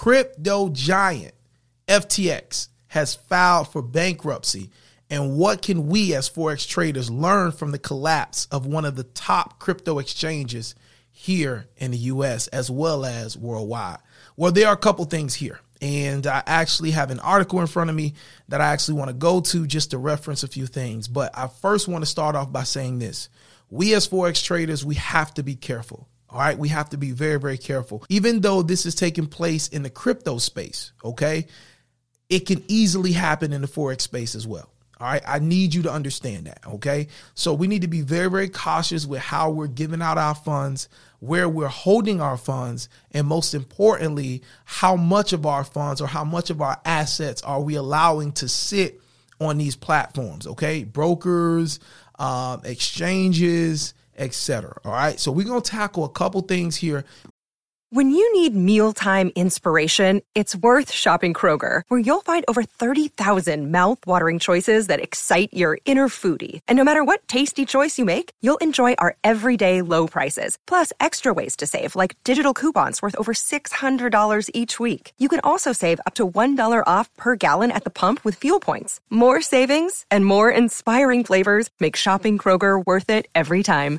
crypto giant FTX has filed for bankruptcy. And what can we as Forex traders learn from the collapse of one of the top crypto exchanges here in the US as well as worldwide? Well, there are a couple things here. And I actually have an article in front of me that I actually want to go to just to reference a few things. But I first want to start off by saying this. We as Forex traders, we have to be careful. All right, we have to be very, very careful. Even though this is taking place in the crypto space, okay, it can easily happen in the Forex space as well. All right, I need you to understand that, okay? So we need to be very, very cautious with how we're giving out our funds, where we're holding our funds, and most importantly, how much of our funds or how much of our assets are we allowing to sit on these platforms, okay? Brokers, um, exchanges, etc. All right. So we're going to tackle a couple things here when you need mealtime inspiration, it's worth shopping Kroger, where you'll find over 30,000 mouth-watering choices that excite your inner foodie. And no matter what tasty choice you make, you'll enjoy our everyday low prices, plus extra ways to save, like digital coupons worth over $600 each week. You can also save up to $1 off per gallon at the pump with fuel points. More savings and more inspiring flavors make shopping Kroger worth it every time.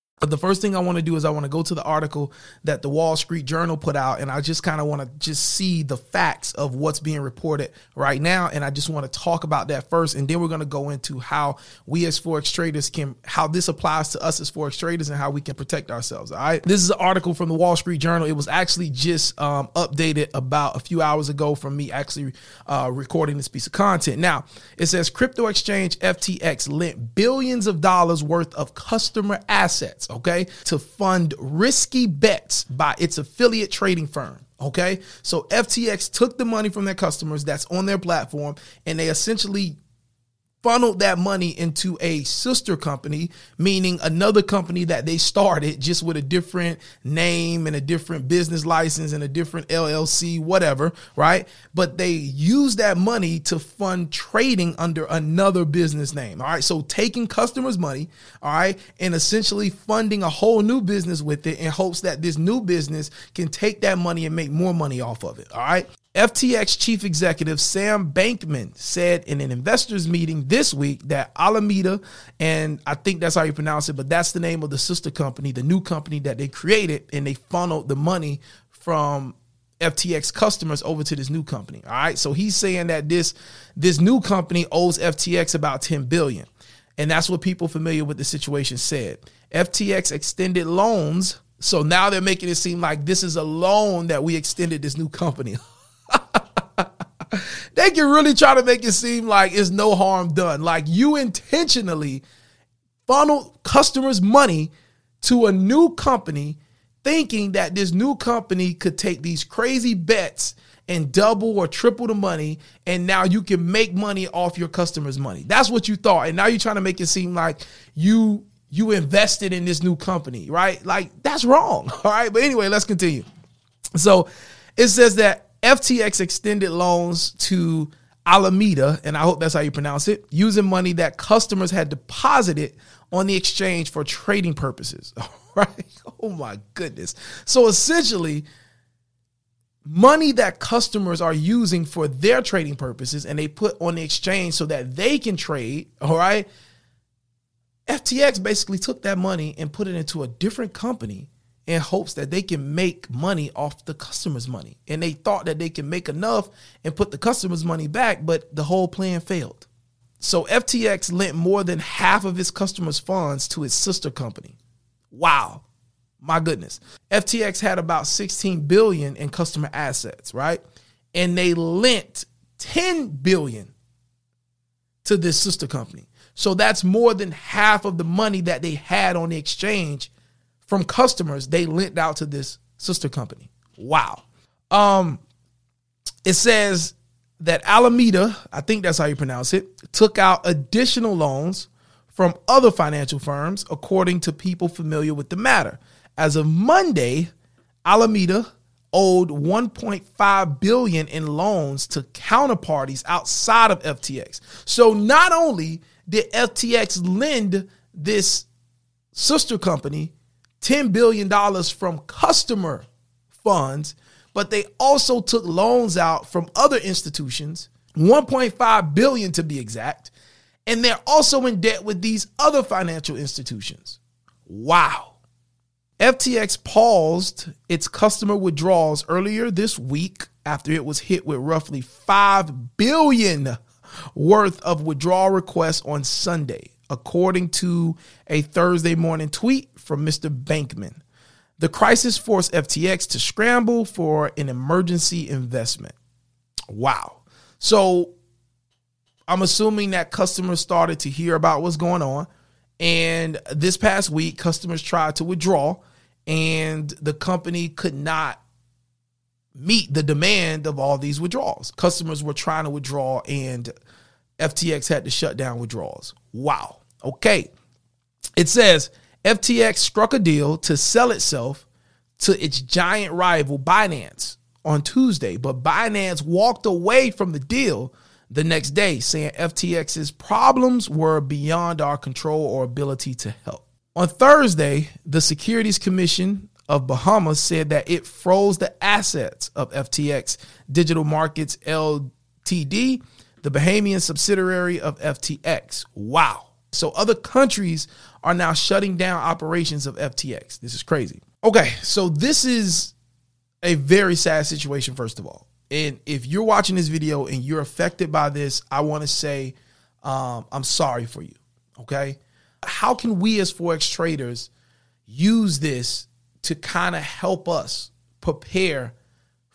But the first thing I want to do is I want to go to the article that the Wall Street Journal put out, and I just kind of want to just see the facts of what's being reported right now. And I just want to talk about that first, and then we're going to go into how we as forex traders can, how this applies to us as forex traders, and how we can protect ourselves. All right, this is an article from the Wall Street Journal. It was actually just um, updated about a few hours ago from me actually uh, recording this piece of content. Now it says crypto exchange FTX lent billions of dollars worth of customer assets okay, to fund risky bets by its affiliate trading firm. Okay, so FTX took the money from their customers that's on their platform and they essentially funneled that money into a sister company, meaning another company that they started just with a different name and a different business license and a different LLC, whatever, right? But they used that money to fund trading under another business name. All right. So taking customers' money, all right, and essentially funding a whole new business with it in hopes that this new business can take that money and make more money off of it. All right. FTX chief executive Sam Bankman said in an investors meeting this week that Alameda, and I think that's how you pronounce it, but that's the name of the sister company, the new company that they created, and they funneled the money from FTX customers over to this new company. All right. So he's saying that this this new company owes FTX about 10 billion. And that's what people familiar with the situation said. FTX extended loans. So now they're making it seem like this is a loan that we extended this new company. they can really try to make it seem like it's no harm done. Like you intentionally funnel customers' money to a new company, thinking that this new company could take these crazy bets and double or triple the money, and now you can make money off your customers' money. That's what you thought, and now you're trying to make it seem like you you invested in this new company, right? Like that's wrong. All right, but anyway, let's continue. So it says that FTX extended loans to Alameda, and I hope that's how you pronounce it, using money that customers had deposited on the exchange for trading purposes. All right. Oh my goodness. So essentially, money that customers are using for their trading purposes and they put on the exchange so that they can trade. All right. FTX basically took that money and put it into a different company in hopes that they can make money off the customer's money. And they thought that they can make enough and put the customer's money back, but the whole plan failed. So FTX lent more than half of its customers' funds to its sister company. Wow. My goodness. FTX had about 16 billion in customer assets, right? And they lent 10 billion to this sister company. So that's more than half of the money that they had on the exchange from customers they lent out to this sister company. Wow. Um, it says that Alameda, I think that's how you pronounce it, took out additional loans from other financial firms, according to people familiar with the matter. As of Monday, Alameda owed 1.5 billion in loans to counterparties outside of FTX. So not only did FTX lend this sister company $10 billion from customer funds, but they also took loans out from other institutions, 1.5 billion to be exact, and they're also in debt with these other financial institutions. Wow. FTX paused its customer withdrawals earlier this week after it was hit with roughly 5 billion worth of withdrawal requests on Sunday, according to a Thursday morning tweet from Mr. Bankman. The crisis forced FTX to scramble for an emergency investment. Wow. So I'm assuming that customers started to hear about what's going on. And this past week, customers tried to withdraw, and the company could not meet the demand of all these withdrawals. Customers were trying to withdraw, and FTX had to shut down withdrawals. Wow. Okay. It says FTX struck a deal to sell itself to its giant rival Binance on Tuesday, but Binance walked away from the deal the next day, saying FTX's problems were beyond our control or ability to help. On Thursday, the Securities Commission of Bahamas said that it froze the assets of FTX Digital Markets Ltd, the Bahamian subsidiary of FTX. Wow. So other countries are now shutting down operations of FTX. This is crazy. Okay, so this is a very sad situation, first of all. And if you're watching this video and you're affected by this, I want to say um, I'm sorry for you. Okay. How can we as Forex traders use this to kind of help us prepare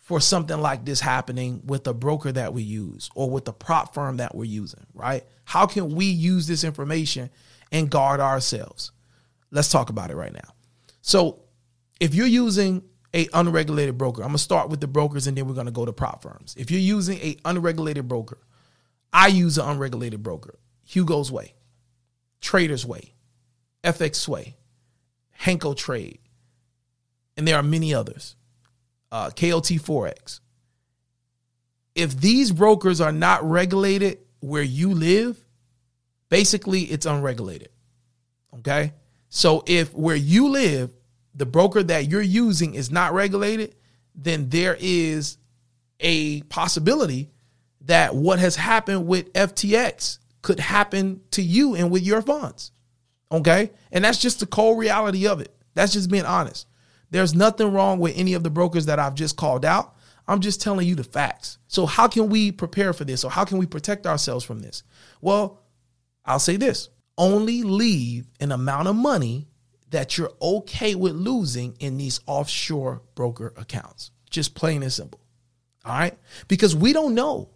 for something like this happening with the broker that we use or with the prop firm that we're using, right? How can we use this information and guard ourselves? Let's talk about it right now. So, if you're using a unregulated broker, I'm gonna start with the brokers and then we're gonna go to prop firms. If you're using a unregulated broker, I use an unregulated broker, Hugo's Way, Trader's Way, FX Sway, Hankotrade, and there are many others. Uh, KOT Forex. If these brokers are not regulated where you live, basically it's unregulated. Okay? So if where you live the broker that you're using is not regulated, then there is a possibility that what has happened with FTX could happen to you and with your funds. Okay? And that's just the cold reality of it. That's just being honest. There's nothing wrong with any of the brokers that I've just called out. I'm just telling you the facts. So, how can we prepare for this or how can we protect ourselves from this? Well, I'll say this only leave an amount of money that you're okay with losing in these offshore broker accounts. Just plain and simple. All right? Because we don't know.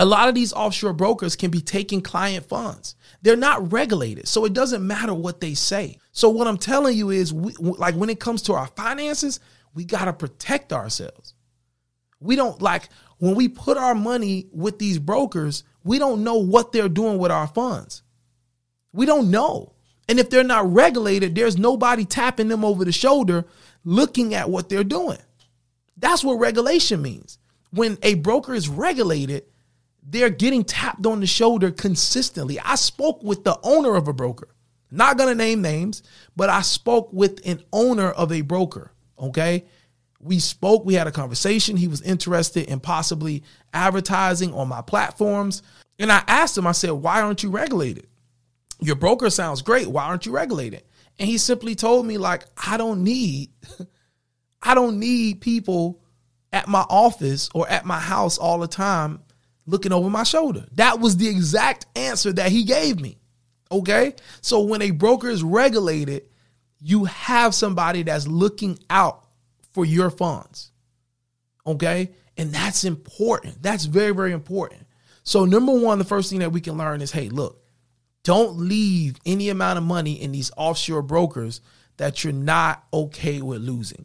A lot of these offshore brokers can be taking client funds. They're not regulated, so it doesn't matter what they say. So what I'm telling you is we, like when it comes to our finances, we got to protect ourselves. We don't like when we put our money with these brokers, we don't know what they're doing with our funds. We don't know. And if they're not regulated, there's nobody tapping them over the shoulder looking at what they're doing. That's what regulation means. When a broker is regulated, they're getting tapped on the shoulder consistently. I spoke with the owner of a broker, not gonna name names, but I spoke with an owner of a broker. Okay. We spoke, we had a conversation. He was interested in possibly advertising on my platforms. And I asked him, I said, why aren't you regulated? your broker sounds great. Why aren't you regulated? And he simply told me, like, I don't need, I don't need people at my office or at my house all the time looking over my shoulder. That was the exact answer that he gave me. Okay. So when a broker is regulated, you have somebody that's looking out for your funds. Okay. And that's important. That's very, very important. So, number one, the first thing that we can learn is hey, look, don't leave any amount of money in these offshore brokers that you're not okay with losing.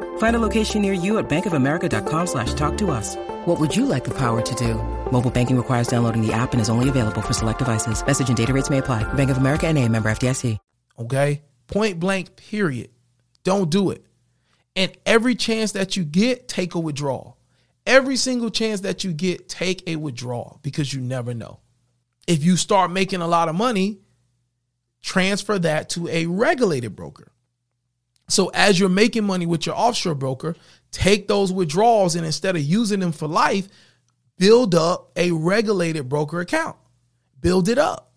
Find a location near you at bankofamerica.com slash talk to us. What would you like the power to do? Mobile banking requires downloading the app and is only available for select devices. Message and data rates may apply. Bank of America and a member FDIC. Okay? Point blank, period. Don't do it. And every chance that you get, take a withdrawal. Every single chance that you get, take a withdrawal because you never know. If you start making a lot of money, transfer that to a regulated broker. So as you're making money with your offshore broker, take those withdrawals and instead of using them for life, build up a regulated broker account. Build it up.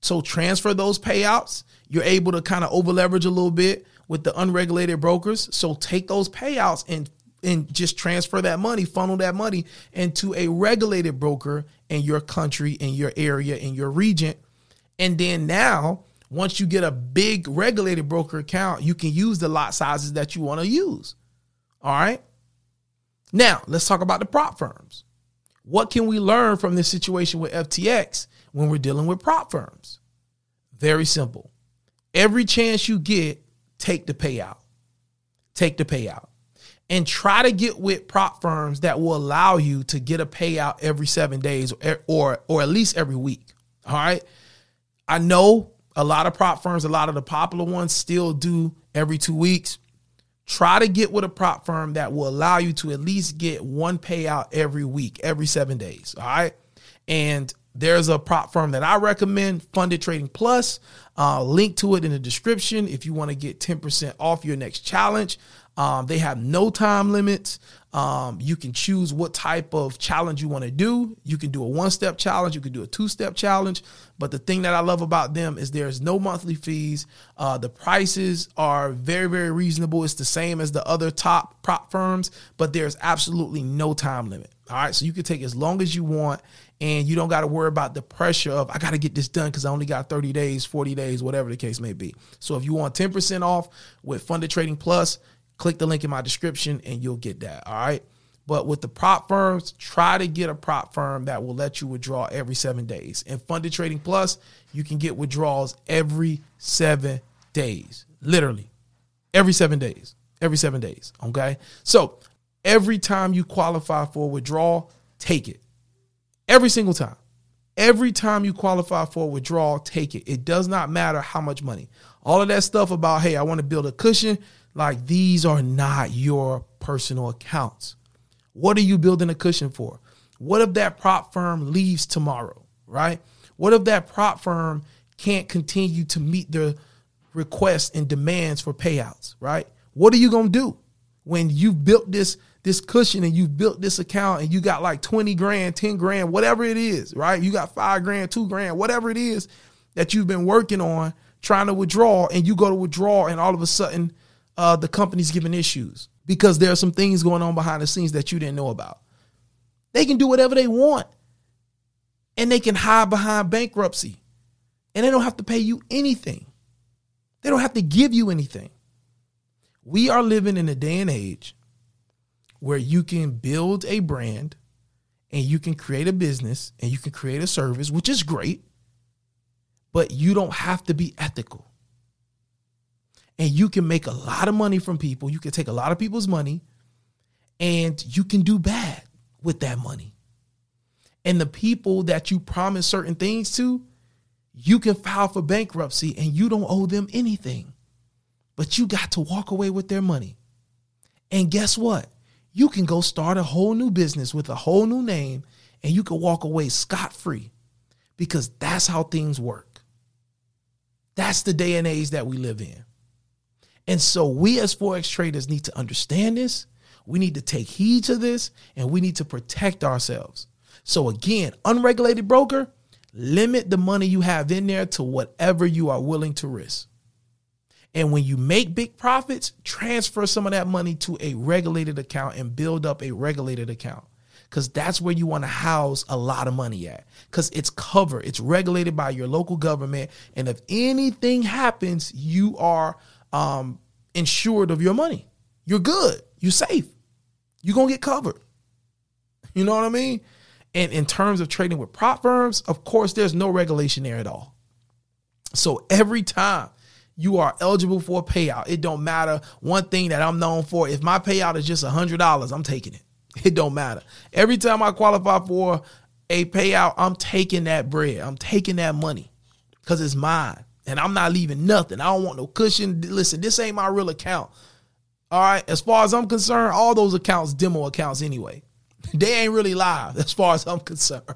So transfer those payouts. You're able to kind of over leverage a little bit with the unregulated brokers. So take those payouts and and just transfer that money, funnel that money into a regulated broker in your country, in your area, in your region. And then now, once you get a big regulated broker account, you can use the lot sizes that you want to use. All right. Now, let's talk about the prop firms. What can we learn from this situation with FTX when we're dealing with prop firms? Very simple. Every chance you get, take the payout. Take the payout. And try to get with prop firms that will allow you to get a payout every seven days or, or, or at least every week. All right. I know a lot of prop firms, a lot of the popular ones still do every two weeks. Try to get with a prop firm that will allow you to at least get one payout every week, every seven days. All right. And there's a prop firm that I recommend, Funded Trading Plus. Uh, link to it in the description if you want to get 10% off your next challenge. Um, they have no time limits. Um, you can choose what type of challenge you want to do. You can do a one step challenge, you can do a two step challenge. But the thing that I love about them is there's no monthly fees. Uh, the prices are very, very reasonable. It's the same as the other top prop firms, but there's absolutely no time limit. All right. So you can take as long as you want and you don't got to worry about the pressure of I got to get this done because I only got 30 days, 40 days, whatever the case may be. So if you want 10% off with Funded Trading Plus, click the link in my description and you'll get that. All right. But with the prop firms, try to get a prop firm that will let you withdraw every seven days. And Funded Trading Plus, you can get withdrawals every seven days. Literally, every seven days. Every seven days. Okay. So every time you qualify for a withdrawal, take it. Every single time. Every time you qualify for a withdrawal, take it. It does not matter how much money. All of that stuff about, hey, I want to build a cushion, like these are not your personal accounts. What are you building a cushion for? What if that prop firm leaves tomorrow, right? What if that prop firm can't continue to meet their requests and demands for payouts, right? What are you going to do when you've built this this cushion and you've built this account and you got like 20 grand, 10 grand, whatever it is, right? You got 5 grand, 2 grand, whatever it is that you've been working on trying to withdraw and you go to withdraw and all of a sudden uh, the company's giving issues because there are some things going on behind the scenes that you didn't know about. They can do whatever they want and they can hide behind bankruptcy and they don't have to pay you anything. They don't have to give you anything. We are living in a day and age where you can build a brand and you can create a business and you can create a service, which is great, but you don't have to be ethical. And you can make a lot of money from people. You can take a lot of people's money and you can do bad with that money. And the people that you promise certain things to, you can file for bankruptcy and you don't owe them anything. But you got to walk away with their money. And guess what? You can go start a whole new business with a whole new name and you can walk away scot free because that's how things work. That's the day and age that we live in. And so we as Forex traders need to understand this. We need to take heed to this and we need to protect ourselves. So again, unregulated broker, limit the money you have in there to whatever you are willing to risk. And when you make big profits, transfer some of that money to a regulated account and build up a regulated account. Because that's where you want to house a lot of money at. Because it's covered, it's regulated by your local government. And if anything happens, you are um, insured of your money. You're good. You're safe. You're going to get covered. You know what I mean? And in terms of trading with prop firms, of course, there's no regulation there at all. So every time you are eligible for a payout. It don't matter. One thing that I'm known for, if my payout is just $100, I'm taking it. It don't matter. Every time I qualify for a payout, I'm taking that bread. I'm taking that money because it's mine. And I'm not leaving nothing. I don't want no cushion. Listen, this ain't my real account. All right. As far as I'm concerned, all those accounts, demo accounts anyway. They ain't really live as far as I'm concerned.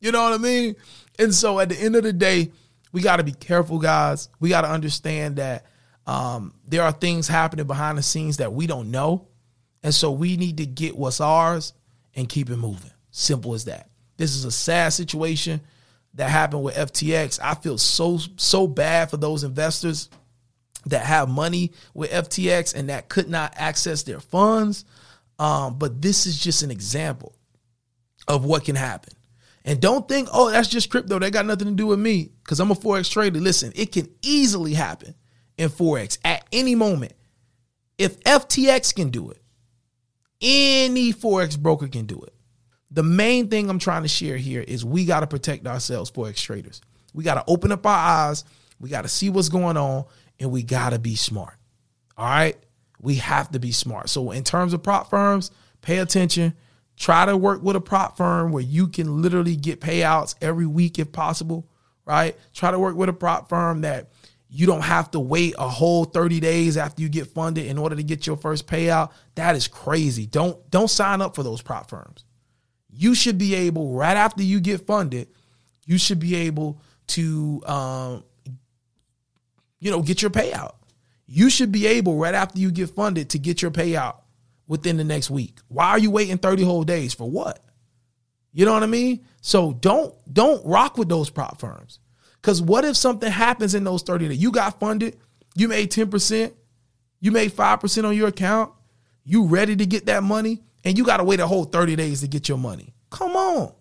You know what I mean? And so at the end of the day, we got to be careful, guys. We got to understand that um, there are things happening behind the scenes that we don't know. And so we need to get what's ours and keep it moving. Simple as that. This is a sad situation that happened with FTX. I feel so so bad for those investors that have money with FTX and that could not access their funds. Um, but this is just an example of what can happen. And don't think, oh, that's just crypto. That got nothing to do with me because I'm a Forex trader. Listen, it can easily happen in Forex at any moment. If FTX can do it, any Forex broker can do it. The main thing I'm trying to share here is we got to protect ourselves, Forex traders. We got to open up our eyes. We got to see what's going on and we got to be smart. All right. We have to be smart. So, in terms of prop firms, pay attention. Try to work with a prop firm where you can literally get payouts every week if possible, right? Try to work with a prop firm that you don't have to wait a whole 30 days after you get funded in order to get your first payout. That is crazy. Don't don't sign up for those prop firms. You should be able right after you get funded, you should be able to um, you know, get your payout. You should be able right after you get funded to get your payout within the next week. Why are you waiting 30 whole days for what? You know what I mean? So don't don't rock with those prop firms. Cuz what if something happens in those 30 days? You got funded, you made 10%, you made 5% on your account, you ready to get that money and you got to wait a whole 30 days to get your money. Come on.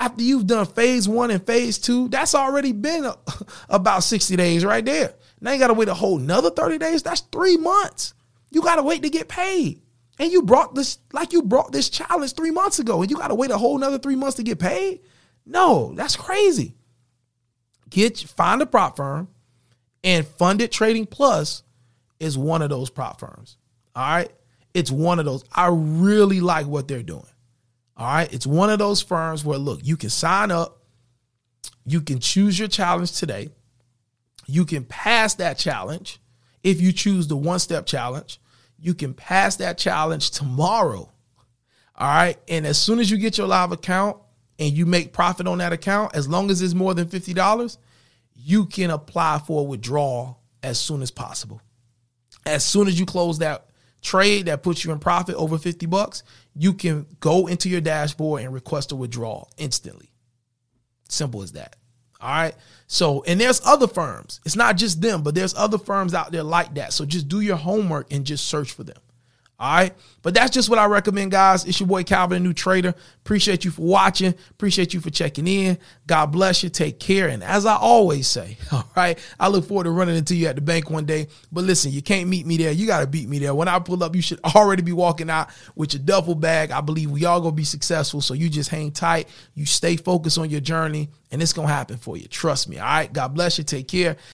After you've done phase 1 and phase 2, that's already been a, about 60 days right there. Now you got to wait a whole another 30 days. That's 3 months. You gotta wait to get paid. And you brought this like you brought this challenge three months ago, and you gotta wait a whole another three months to get paid. No, that's crazy. Get find a prop firm, and Funded Trading Plus is one of those prop firms. All right, it's one of those. I really like what they're doing. All right, it's one of those firms where look, you can sign up, you can choose your challenge today, you can pass that challenge if you choose the one step challenge you can pass that challenge tomorrow. All right. And as soon as you get your live account and you make profit on that account, as long as it's more than $50, you can apply for a withdrawal as soon as possible. As soon as you close that trade that puts you in profit over 50 bucks, you can go into your dashboard and request a withdrawal instantly. Simple as that. All right. So, and there's other firms. It's not just them, but there's other firms out there like that. So just do your homework and just search for them. All right. But that's just what I recommend, guys. It's your boy Calvin, a new trader. Appreciate you for watching. Appreciate you for checking in. God bless you. Take care. And as I always say, all right, I look forward to running into you at the bank one day. But listen, you can't meet me there. You got to beat me there. When I pull up, you should already be walking out with your duffel bag. I believe we all going to be successful. So you just hang tight. You stay focused on your journey, and it's going to happen for you. Trust me. All right. God bless you. Take care.